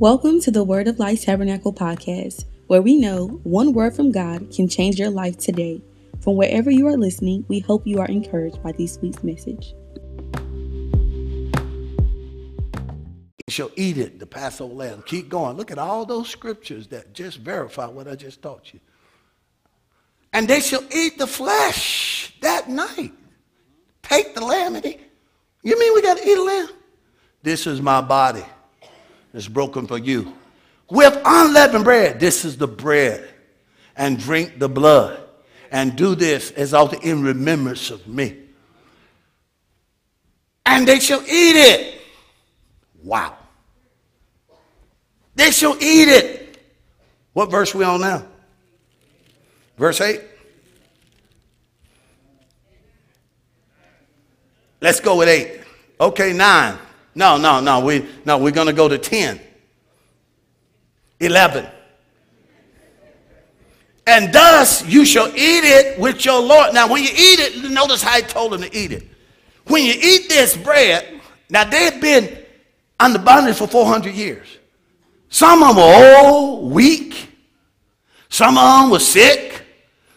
Welcome to the Word of Life Tabernacle podcast, where we know one word from God can change your life today. From wherever you are listening, we hope you are encouraged by this week's message. shall eat it, the Passover lamb. Keep going. Look at all those scriptures that just verify what I just taught you. And they shall eat the flesh that night. Take the lamb and eat. You mean we got to eat a lamb? This is my body. It's broken for you. With unleavened bread, this is the bread. And drink the blood. And do this as often in remembrance of me. And they shall eat it. Wow. They shall eat it. What verse we on now? Verse 8. Let's go with 8. Okay, 9. No, no, no. We no, we're going to go to 10. 11. And thus you shall eat it with your Lord. Now, when you eat it, notice how he told them to eat it. When you eat this bread, now they've been under bondage for 400 years. Some of them were old, weak. Some of them were sick.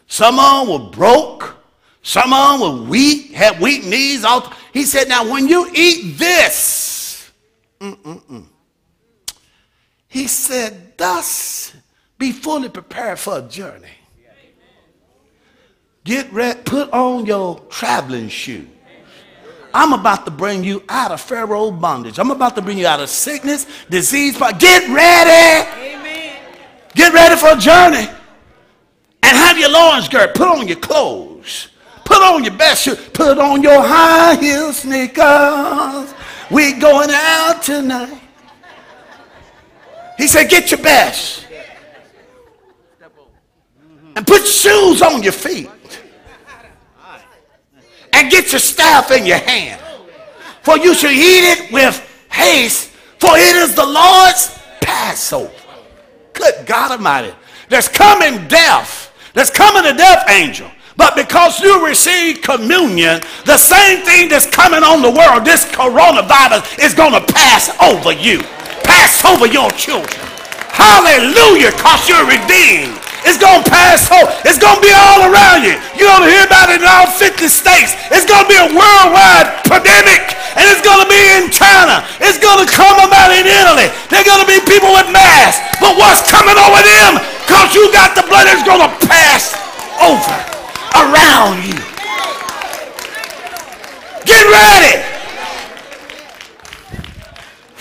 Some of them were broke. Some of them were weak, had weak knees. He said, Now, when you eat this, mm-mm-mm. he said, Thus be fully prepared for a journey. Get ready, put on your traveling shoes. I'm about to bring you out of Pharaoh bondage. I'm about to bring you out of sickness, disease. Get ready. Amen. Get ready for a journey. And have your loins girt. Put on your clothes. Put on your best shoes. Put on your high heel sneakers. We going out tonight. He said, get your best. And put shoes on your feet and get your staff in your hand. For you shall eat it with haste, for it is the Lord's Passover. Good God Almighty. There's coming death. There's coming a death angel. But because you receive communion, the same thing that's coming on the world, this coronavirus, is going to pass over you, pass over your children. Hallelujah, because you're redeemed. It's going to pass over. It's going to be all around you. You're going to hear about it in all 50 states. It's going to be a worldwide pandemic. And it's going to be in China. It's going to come about in Italy. There's going to be people with masks. But what's coming over them? Because you got the blood, it's going to pass over around you. Get ready.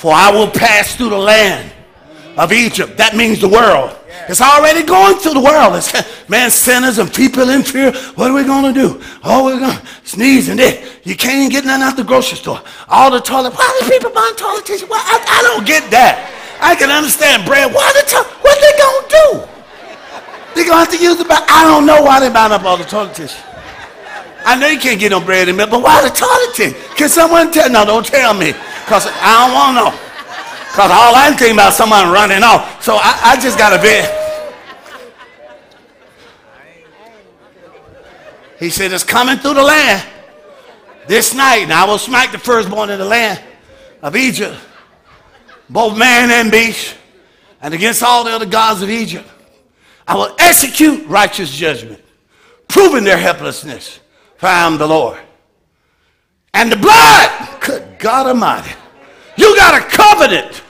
For I will pass through the land of Egypt. That means the world. It's already going through the world. It's, man, sinners and people in fear. What are we going to do? Oh, we're going to sneeze and this. You can't get nothing out the grocery store. All the toilet. Why are people buying toilet tissue? I, I, don't get that. I can understand bread. Why the to- what they going to do? They're going to have to use the bath. I don't know why they buying up all the toilet tissue. I know you can't get no bread in milk, but why the toilet tissue? Can someone tell? No, don't tell me. Because I don't want to know. Because all I'm thinking about someone running off. So I, I just got a bit. He said, It's coming through the land this night, and I will smite the firstborn in the land of Egypt, both man and beast, and against all the other gods of Egypt. I will execute righteous judgment, proving their helplessness, I am the Lord. And the blood, good God Almighty, you got a covenant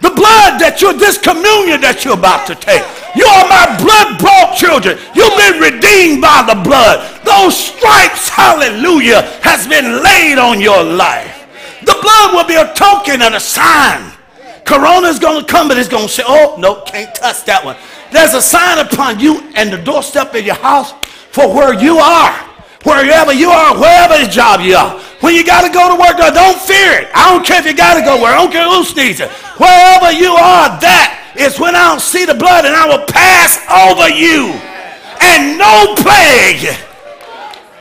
the blood that you're, this communion that you're about to take. You are my blood bought children. You've been redeemed by the blood. Those stripes, hallelujah, has been laid on your life. The blood will be a token and a sign. Corona's going to come, but it's going to say, oh, no, can't touch that one. There's a sign upon you and the doorstep of your house for where you are. Wherever you are, wherever the job you are. When you got to go to work, don't fear it. I don't care if you got to go where. I don't care who sneezes. Wherever you are, that is when I'll see the blood and I will pass over you. And no plague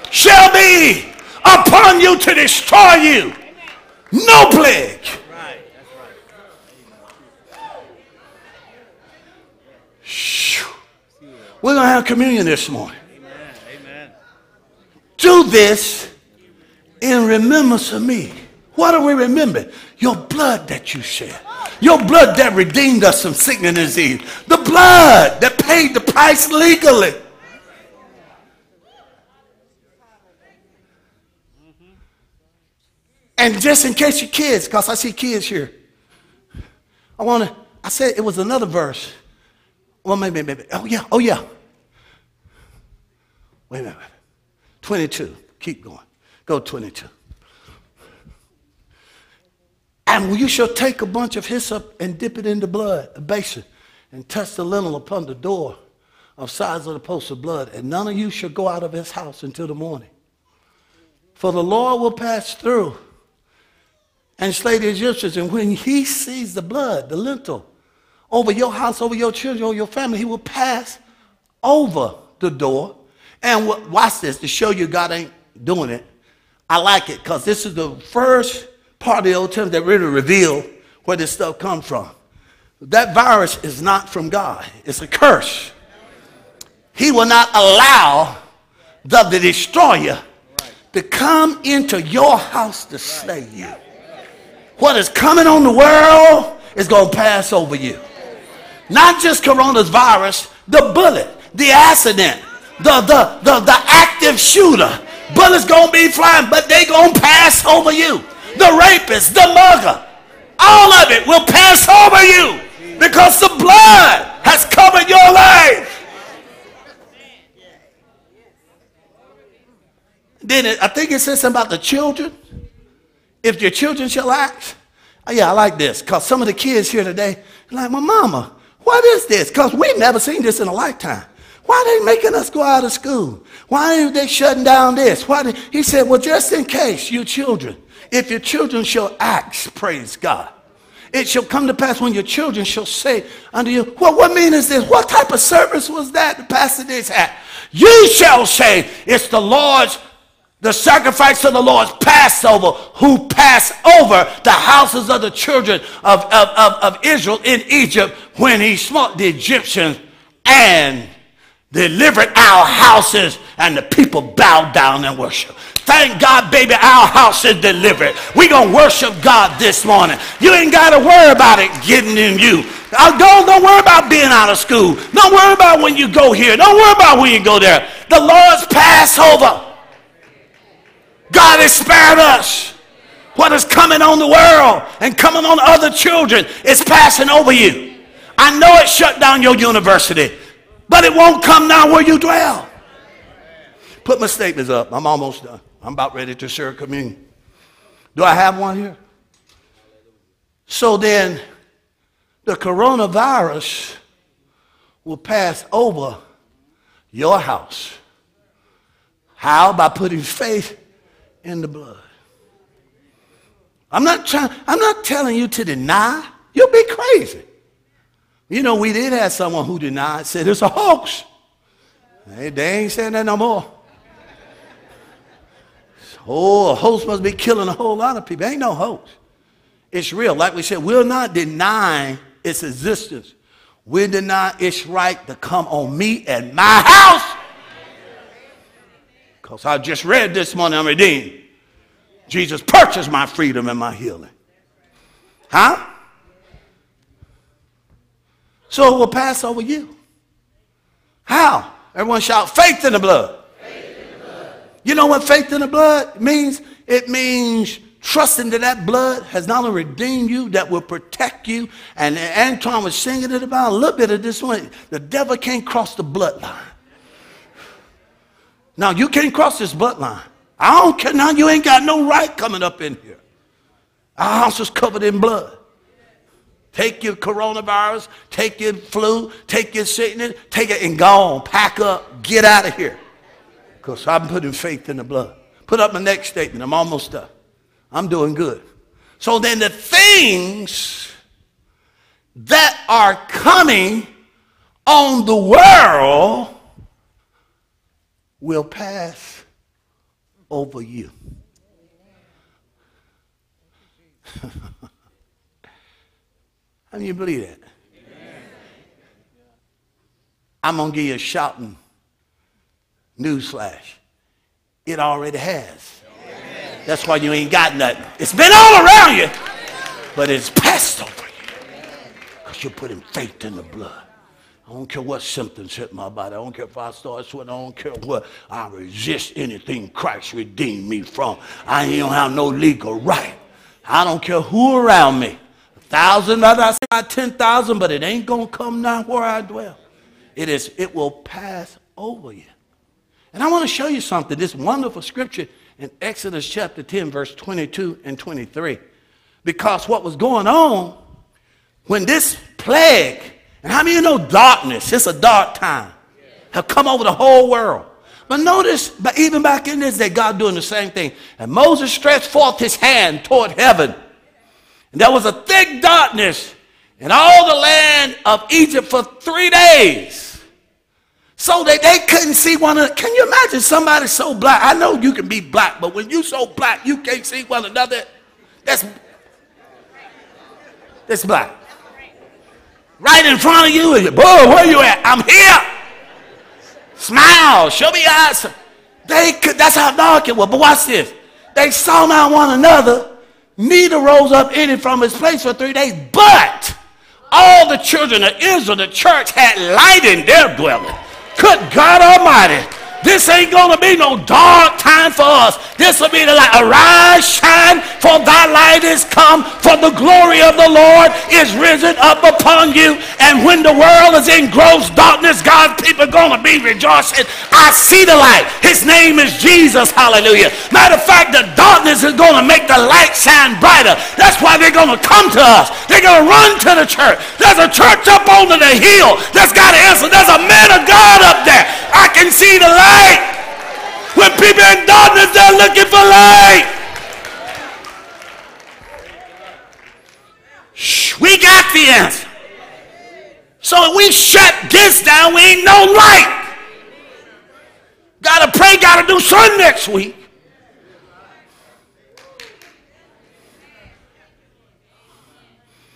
shall be upon you to destroy you. No plague. We're going to have communion this morning. Do this in remembrance of me. What do we remember? Your blood that you shed. Your blood that redeemed us from sickness and disease. The blood that paid the price legally. And just in case your kids, because I see kids here, I want to, I said it was another verse. Well, maybe, maybe. Oh, yeah, oh, yeah. Wait a minute. 22. Keep going. Go 22. And you shall take a bunch of hyssop and dip it in the blood, a basin, and touch the lintel upon the door of sides of the post of blood, and none of you shall go out of his house until the morning. For the Lord will pass through and slay the Egyptians, and when he sees the blood, the lintel, over your house, over your children, over your family, he will pass over the door. And watch this to show you God ain't doing it. I like it because this is the first part of the Old Testament that really reveal where this stuff comes from. That virus is not from God. It's a curse. He will not allow the, the destroyer to come into your house to slay you. What is coming on the world is going to pass over you. Not just coronavirus, the bullet, the accident, the, the, the, the active shooter. Bullets to be flying, but they to pass over you the rapist, the mugger, all of it will pass over you because the blood has covered your life. Then it, I think it says something about the children. If your children shall act. Oh, yeah, I like this because some of the kids here today, like, my mama, what is this? Because we've never seen this in a lifetime. Why are they making us go out of school? Why are they shutting down this? Why did, he said, well, just in case you children if your children shall act, praise God. It shall come to pass when your children shall say unto you, Well, what mean is this? What type of service was that the pastor did had? You shall say, It's the Lord's, the sacrifice of the Lord's Passover, who passed over the houses of the children of, of, of, of Israel in Egypt when he smote the Egyptians and delivered our houses, and the people bowed down and worshiped. Thank God, baby, our house is delivered. we going to worship God this morning. You ain't got to worry about it getting in you. Uh, don't, don't worry about being out of school. Don't worry about when you go here. Don't worry about when you go there. The Lord's Passover. God has spared us. What is coming on the world and coming on other children is passing over you. I know it shut down your university, but it won't come now where you dwell. Put my statements up. I'm almost done. I'm about ready to share communion. Do I have one here? So then, the coronavirus will pass over your house. How? By putting faith in the blood. I'm not trying, I'm not telling you to deny. You'll be crazy. You know, we did have someone who denied, said it's a hoax. Hey, they ain't saying that no more. Oh, a host must be killing a whole lot of people. Ain't no host. It's real. Like we said, we'll not deny its existence. We deny its right to come on me and my house. Because I just read this morning, I'm redeemed. Jesus purchased my freedom and my healing. Huh? So it will pass over you. How? Everyone shout, faith in the blood. You know what faith in the blood means? It means trusting that that blood has not only redeemed you, that will protect you. And Antoine was singing it about a little bit of this one. The devil can't cross the bloodline. Now, you can't cross this bloodline. I don't care. Now, you ain't got no right coming up in here. Our house is covered in blood. Take your coronavirus, take your flu, take your sickness, take it and go on. Pack up, get out of here because I'm putting faith in the blood. Put up my next statement. I'm almost done. I'm doing good. So then the things that are coming on the world will pass over you. How do you believe that? I'm going to give you a shouting Newsflash. It already has. That's why you ain't got nothing. It's been all around you, but it's passed over you. Joshua putting faith in the blood. I don't care what symptoms hit my body. I don't care if I start sweating. I don't care what. I resist anything Christ redeemed me from. I don't have no legal right. I don't care who around me. A thousand, I ten thousand, but it ain't gonna come now where I dwell. It is. It will pass over you. And I want to show you something. This wonderful scripture in Exodus chapter 10, verse 22 and 23. Because what was going on when this plague and how many you know darkness? It's a dark time. Have come over the whole world. But notice, but even back in this day, God doing the same thing. And Moses stretched forth his hand toward heaven. And there was a thick darkness in all the land of Egypt for three days. So that they couldn't see one another. Can you imagine somebody so black? I know you can be black, but when you so black, you can't see one another. That's that's black right in front of you. Boy, where you at? I'm here. Smile. Show me your eyes. They could, that's how dark it was. But watch this. They saw not one another. Neither rose up any from his place for three days. But all the children of Israel, the church, had light in their dwelling. Good God Almighty. This ain't going to be no dark time for us. This will be the light. Arise, shine, for thy light is come, for the glory of the Lord is risen up upon you. And when the world is in gross darkness, God's people are going to be rejoicing. I see the light. His name is Jesus. Hallelujah. Matter of fact, the darkness is going to make the light shine brighter. That's why they're going to come to us. They're going to run to the church. There's a church up on the hill that's got an answer. There's a man of God up there. I can see the light light. When people in darkness, they're looking for light. We got the answer. So if we shut this down, we ain't no light. Gotta pray, gotta do something next week.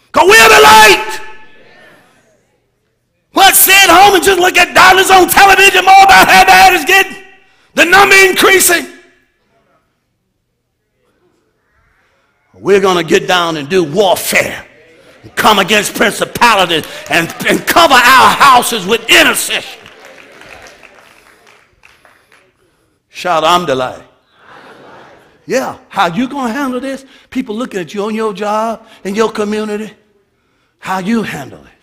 Because we're the light. Home and just look at dollars on television more about how bad it's getting. The number increasing. We're going to get down and do warfare. And come against principalities and, and cover our houses with intercession. Shout, I'm delighted. Yeah, how you to handle this? People looking at you on your job, in your community. How you handle it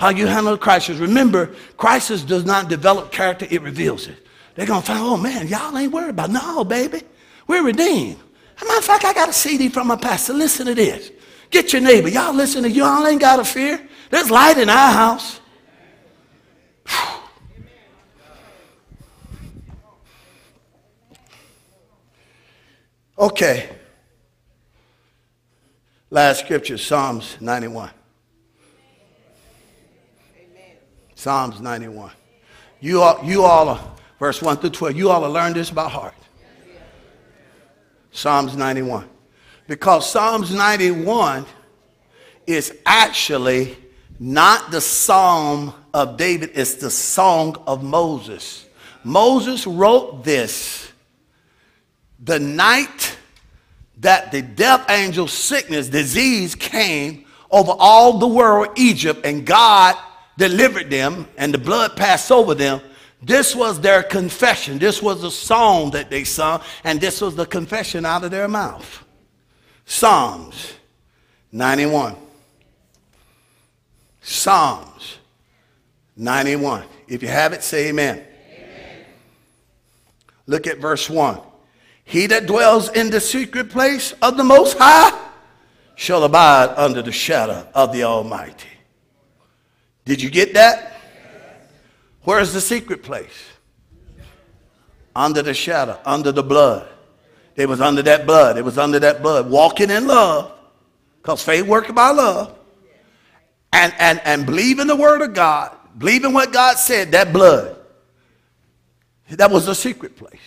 how you handle crisis. Remember, crisis does not develop character, it reveals it. They're going to find, oh man, y'all ain't worried about No, baby. We're redeemed. As a matter of fact, I got a CD from my pastor. Listen to this. Get your neighbor. Y'all listen to y'all ain't got to fear. There's light in our house. Okay. Last scripture, Psalms 91. Psalms 91. You all, you all are, verse 1 through 12, you all have learned this by heart. Psalms 91. Because Psalms 91 is actually not the psalm of David, it's the song of Moses. Moses wrote this the night that the death angel sickness, disease came over all the world, Egypt, and God delivered them and the blood passed over them, this was their confession. This was a song that they sung, and this was the confession out of their mouth. Psalms 91. Psalms 91. If you have it, say amen. amen. Look at verse 1. He that dwells in the secret place of the Most High shall abide under the shadow of the Almighty. Did you get that? Where's the secret place? Under the shadow, under the blood. It was under that blood. It was under that blood. Walking in love. Because faith works by love. And, and, and believing the word of God. Believing what God said, that blood. That was a secret place.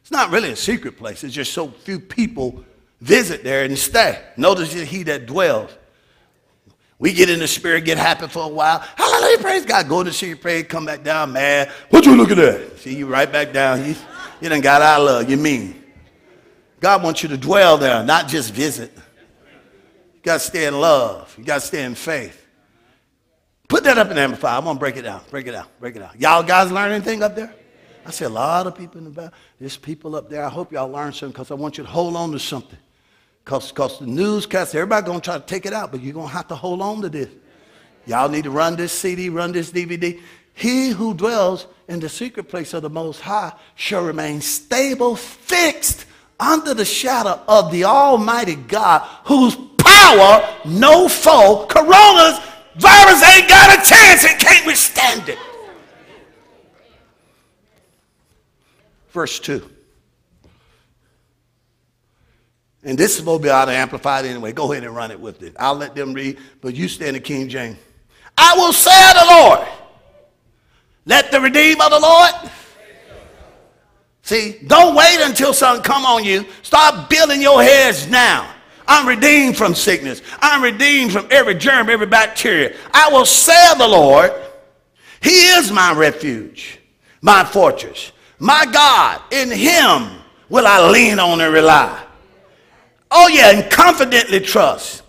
It's not really a secret place. It's just so few people visit there and stay. Notice he that dwells we get in the spirit, get happy for a while. Hallelujah, praise God. Go to see your prayer, come back down mad. What you looking at? See you right back down. You, you done got our love. You mean. God wants you to dwell there, not just visit. You got to stay in love. You got to stay in faith. Put that up in Amplify. I'm going to break it down. Break it down. Break it down. Y'all guys learn anything up there? I see a lot of people in the back. There's people up there. I hope y'all learn something because I want you to hold on to something. Because cause the newscast, everybody going to try to take it out, but you're going to have to hold on to this. Y'all need to run this CD, run this DVD. He who dwells in the secret place of the Most High shall remain stable, fixed under the shadow of the Almighty God, whose power no foe, coronas, virus ain't got a chance, it can't withstand it. Verse 2. And this is to be out of amplified anyway. Go ahead and run it with it. I'll let them read, but you stand in King James. I will say to the Lord, let the redeemed of the Lord. See, don't wait until something come on you. Start building your heads now. I'm redeemed from sickness. I'm redeemed from every germ, every bacteria. I will say of the Lord, He is my refuge, my fortress, my God. In Him will I lean on and rely. Oh, yeah, and confidently trust.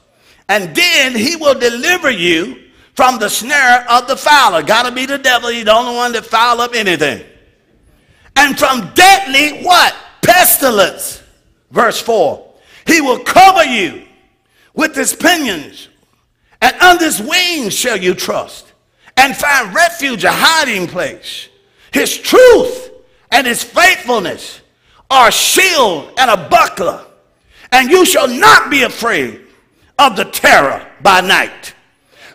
And then He will deliver you from the snare of the fowler. Gotta be the devil. He's the only one that foul up anything. And from deadly what? Pestilence. Verse 4. He will cover you with his pinions, and under his wings shall you trust, and find refuge, a hiding place. His truth and his faithfulness are a shield and a buckler, and you shall not be afraid of the terror by night,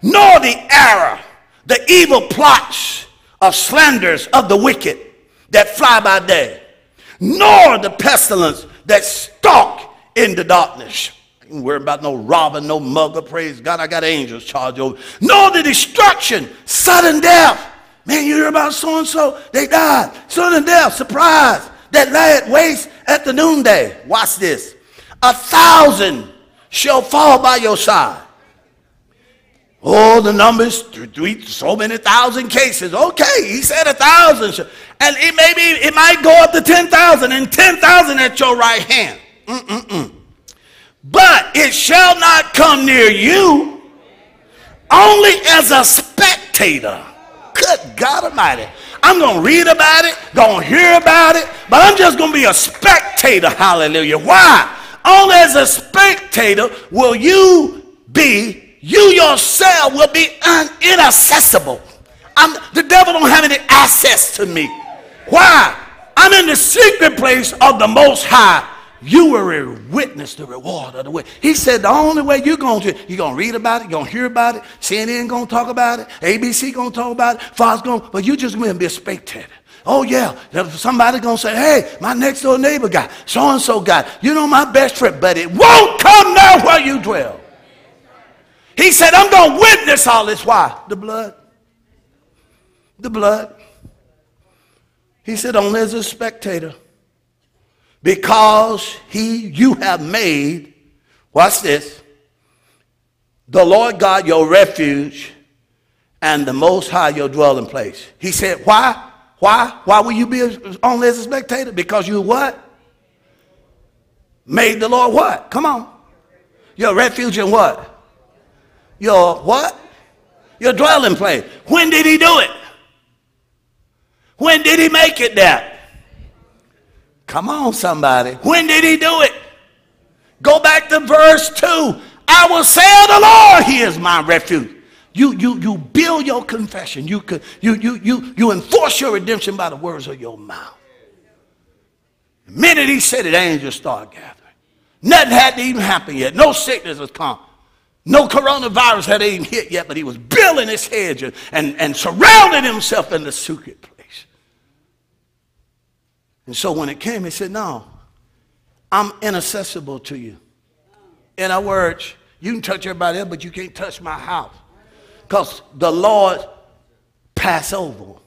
nor the error, the evil plots of slanders of the wicked that fly by day, nor the pestilence that stalk in the darkness. I ain't worried about no robber, no mugger. Praise God, I got angels charged over. No, the destruction, sudden death. Man, you hear about so and so? They died. Sudden death, surprise. That lad waste at the noonday. Watch this. A thousand shall fall by your side. Oh, the numbers, three, so many thousand cases. Okay, he said a thousand. And it maybe it might go up to 10,000 and 10,000 at your right hand. Mm-mm-mm. But it shall not come near you only as a spectator. Good God Almighty. I'm going to read about it, going to hear about it, but I'm just going to be a spectator. Hallelujah. Why? Only as a spectator will you be, you yourself will be inaccessible. I'm, the devil don't have any access to me. Why? I'm in the secret place of the Most High you will witness the reward of the way. He said the only way you're going to, you're going to read about it, you're going to hear about it, CNN going to talk about it, ABC going to talk about it, Fox going, but you just going to be a spectator. Oh yeah, somebody gonna say, hey, my next door neighbor got so and so got. you know my best friend, but it won't come now where you dwell. He said, I'm gonna witness all this. Why? The blood. The blood. He said, only as a spectator because he you have made watch this the lord god your refuge and the most high your dwelling place he said why why why will you be only as a spectator? Because you what? Made the lord what? Come on. Your refuge and what? Your what? Your dwelling place. When did he do it? When did he make it that Come on, somebody. When did he do it? Go back to verse 2. I will say of the Lord, He is my refuge. You, you, you build your confession. You, you, you, you, you enforce your redemption by the words of your mouth. The minute he said it, angels started gathering. Nothing had even happened yet. No sickness has come. No coronavirus had even hit yet, but he was building his hedge and, and, and surrounding himself in the secret place. And so when it came, he said, No, I'm inaccessible to you. In other words, you can touch everybody else, but you can't touch my house. Because the Lord pass over.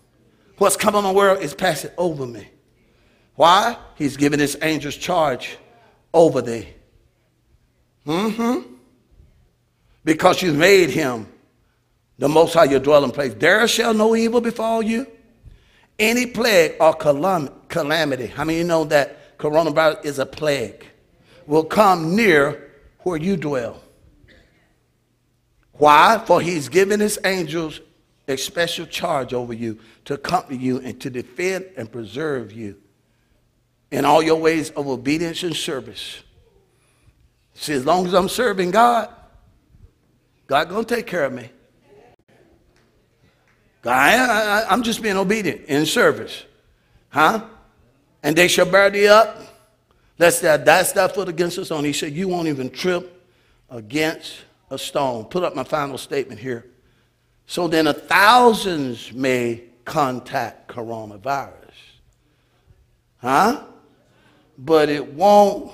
What's coming on the world is passing over me. Why? He's given his angels charge over thee. Mm-hmm. Because you've made him the most high your dwelling place. There shall no evil befall you any plague or calamity, how many you know that coronavirus is a plague, will come near where you dwell. Why? For he's given his angels a special charge over you to accompany you and to defend and preserve you in all your ways of obedience and service. See, as long as I'm serving God, God gonna take care of me. I, I, I'm just being obedient in service. Huh? And they shall bear thee up, lest thou dash thy foot against us on. He said, You won't even trip against a stone. Put up my final statement here. So then, a thousands may contact coronavirus. Huh? But it won't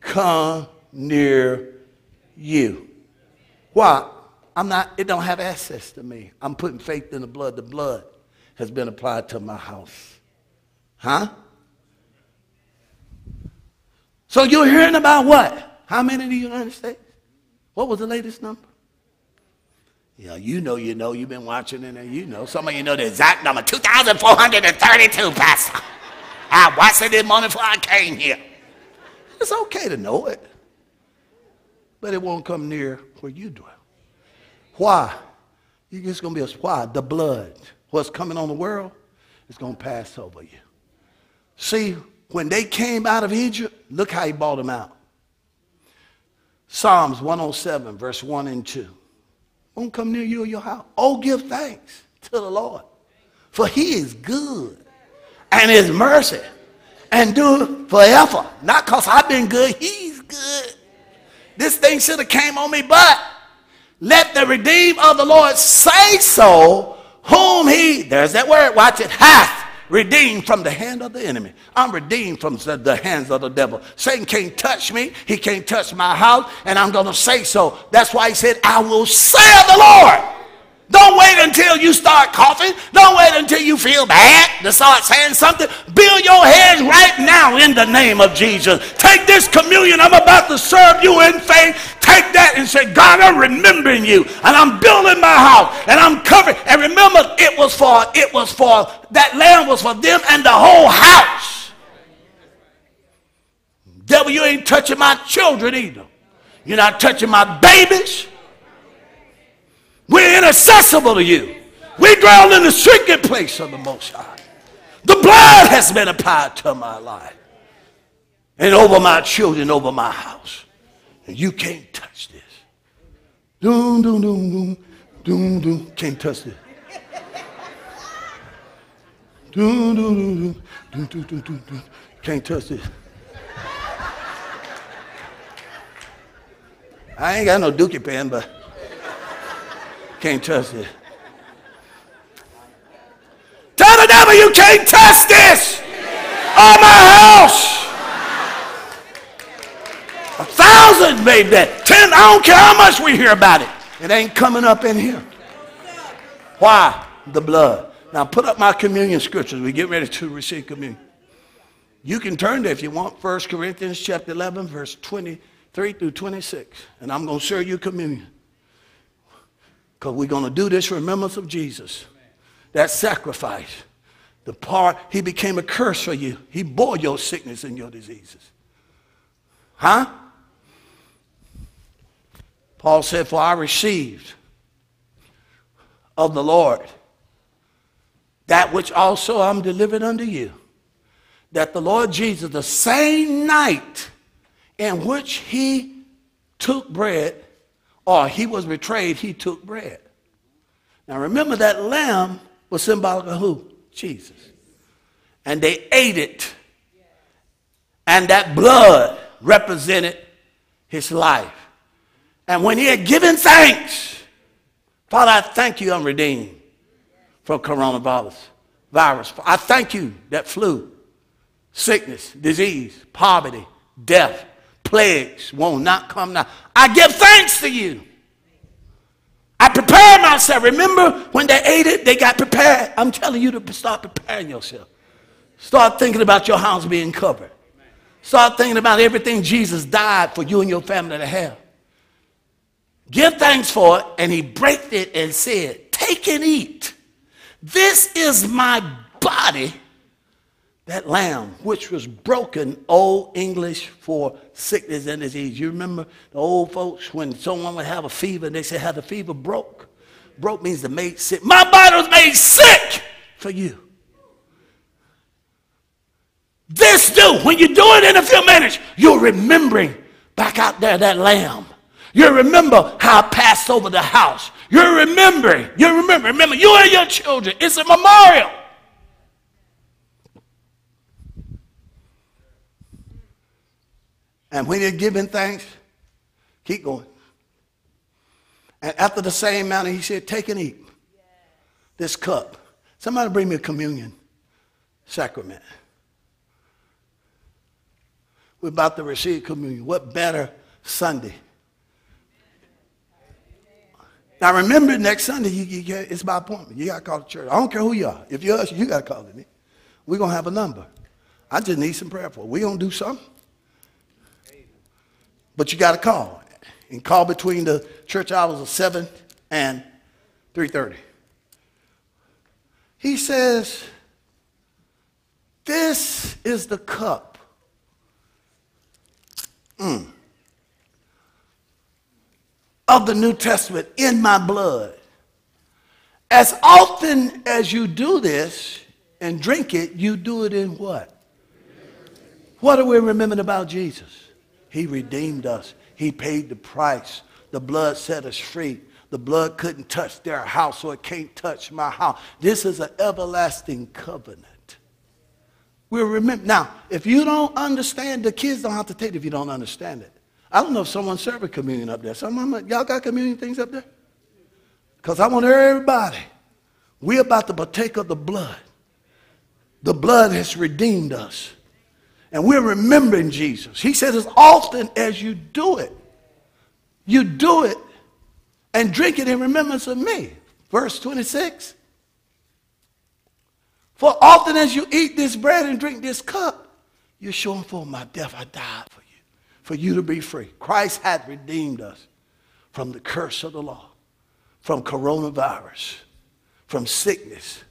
come near you. Why? I'm not, it don't have access to me. I'm putting faith in the blood. The blood has been applied to my house. Huh? So you're hearing about what? How many in the United States? What was the latest number? Yeah, you know, you know, you've been watching and you know. Some of you know the exact number 2,432, Pastor. I watched it this morning before I came here. It's okay to know it, but it won't come near where you dwell. Why? You're just going to be a why? The blood. What's coming on the world is going to pass over you. See, when they came out of Egypt, look how he brought them out. Psalms 107, verse 1 and 2. Won't come near you or your house. Oh, give thanks to the Lord, for he is good, and his mercy and do forever. Not because I've been good, he's good. This thing should have came on me, but let the redeemed of the Lord say so, whom he, there's that word, watch it, hath redeemed from the hand of the enemy. I'm redeemed from the hands of the devil. Satan can't touch me. He can't touch my house, and I'm going to say so. That's why he said, I will say of the Lord. Don't wait until you start coughing. Don't wait until you feel bad to start saying something. Build your head right now in the name of Jesus. Take this communion. I'm about to serve you in faith. Take that and say, God, I'm remembering you. And I'm building my house. And I'm covering. And remember, it was for, it was for, that land was for them and the whole house. Devil, you ain't touching my children either. You're not touching my babies. Inaccessible accessible to you. We dwell in the secret place of the Most High. The blood has been applied to my life and over my children, over my house. And you can't touch this. Doom, doom, doom, doom, doom, doom. Can't touch this. Doom, doom, doom, doom, doom, doom, doom, doom. Can't touch this. I ain't got no dookie pen, but can't trust it. Tell the devil you can't touch this on my house. A thousand made that. Ten, I don't care how much we hear about it. It ain't coming up in here. Why? The blood. Now put up my communion scriptures. We get ready to receive communion. You can turn there if you want. 1 Corinthians chapter 11, verse 23 through 26. And I'm going to serve you communion. Because we're going to do this remembrance of Jesus. That sacrifice. The part, he became a curse for you. He bore your sickness and your diseases. Huh? Paul said, For I received of the Lord that which also I'm delivered unto you. That the Lord Jesus, the same night in which he took bread, or he was betrayed, he took bread. Now remember that lamb was symbolic of who? Jesus. And they ate it. And that blood represented his life. And when he had given thanks, Father, I thank you I'm redeemed from coronavirus. Virus. I thank you that flu, sickness, disease, poverty, death, plagues will not come now. I give thanks to you. I prepare myself. Remember when they ate it, they got prepared. I'm telling you to start preparing yourself. Start thinking about your house being covered. Start thinking about everything Jesus died for you and your family to have. Give thanks for it, and he broke it and said, Take and eat. This is my body that lamb, which was broken, old English for sickness and disease. You remember the old folks when someone would have a fever and they said, How the fever broke? Broke means the made sick. My body was made sick for you. This do, when you do it in a few minutes, you're remembering back out there that lamb. You remember how I passed over the house. You're remembering. You remember. Remember, you and your children. It's a memorial. And when you're giving thanks, keep going. And after the same manner, he said, Take and eat this cup. Somebody bring me a communion sacrament. We're about to receive communion. What better Sunday? Now remember, next Sunday, you, you, it's by appointment. You got to call the church. I don't care who you are. If you're us, you got to call me. We're to have a number. I just need some prayer for it. We're going to do something. But you got to call. And call between the church hours of 7 and 3.30. He says, this is the cup. Mm, of the New Testament in my blood. As often as you do this and drink it, you do it in what? What are we remembering about Jesus? He redeemed us. He paid the price. The blood set us free. The blood couldn't touch their house, so it can't touch my house. This is an everlasting covenant. We'll remember. Now, if you don't understand, the kids don't have to take it if you don't understand it. I don't know if someone serving communion up there. Y'all got communion things up there? Because I want everybody. We're about to partake of the blood. The blood has redeemed us. And we're remembering Jesus. He said, as often as you do it, you do it and drink it in remembrance of me. Verse 26. For often as you eat this bread and drink this cup, you're showing for my death. I died for you, for you to be free. Christ had redeemed us from the curse of the law, from coronavirus, from sickness,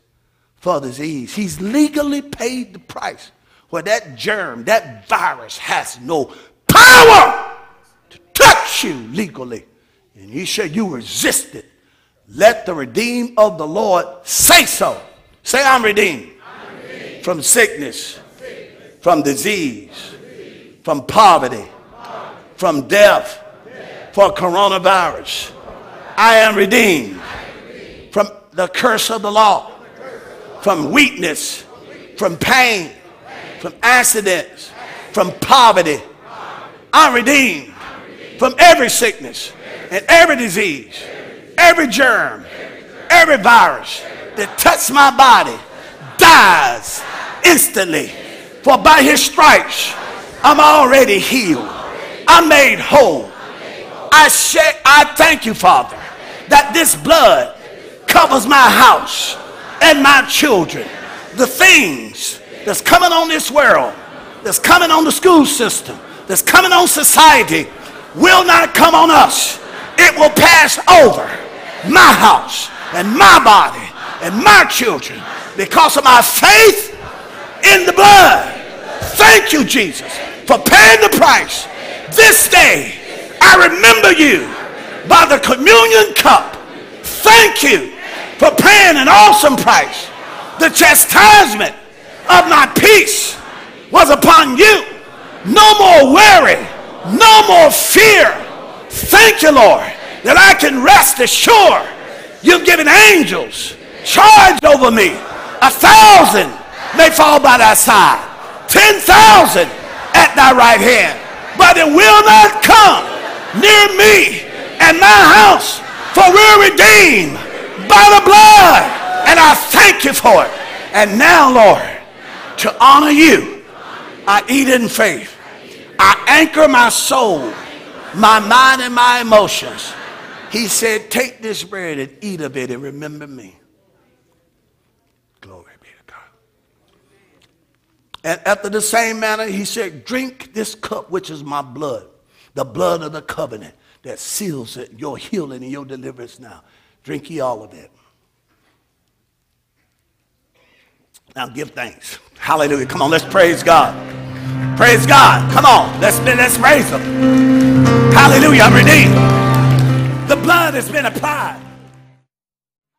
for disease. He's legally paid the price where that germ, that virus has no power to touch you legally. And he said, You resist it. Let the redeemed of the Lord say so. Say, I'm redeemed, I'm redeemed. From, sickness, from sickness, from disease, from, disease. from poverty, poverty. from death, death. for coronavirus. Redeemed, I am redeemed. from the curse of the law, from weakness, from pain, from accidents, from poverty. I'm redeemed from every sickness and every disease, every germ, every virus that touched my body dies instantly. For by his stripes, I'm already healed. I'm made whole. I, share, I thank you, Father, that this blood covers my house and my children. The things that's coming on this world, that's coming on the school system, that's coming on society, will not come on us. It will pass over my house and my body and my children because of my faith in the blood. Thank you, Jesus, for paying the price. This day, I remember you by the communion cup. Thank you for paying an awesome price. The chastisement of my peace was upon you. No more worry, no more fear. Thank you, Lord, that I can rest assured you've given angels charge over me. A thousand may fall by thy side, ten thousand at thy right hand, but it will not come near me and my house, for we're redeemed by the blood, and I thank you for it. And now, Lord, to honor you, I eat in faith. I anchor my soul, my mind, and my emotions. He said, Take this bread and eat of it and remember me. Glory be to God. And after the same manner, he said, Drink this cup, which is my blood, the blood of the covenant that seals it, your healing and your deliverance now. Drink ye all of it. Now give thanks. Hallelujah. Come on, let's praise God. Praise God. Come on, let's, let's raise them. Hallelujah. I'm redeemed. The blood has been applied.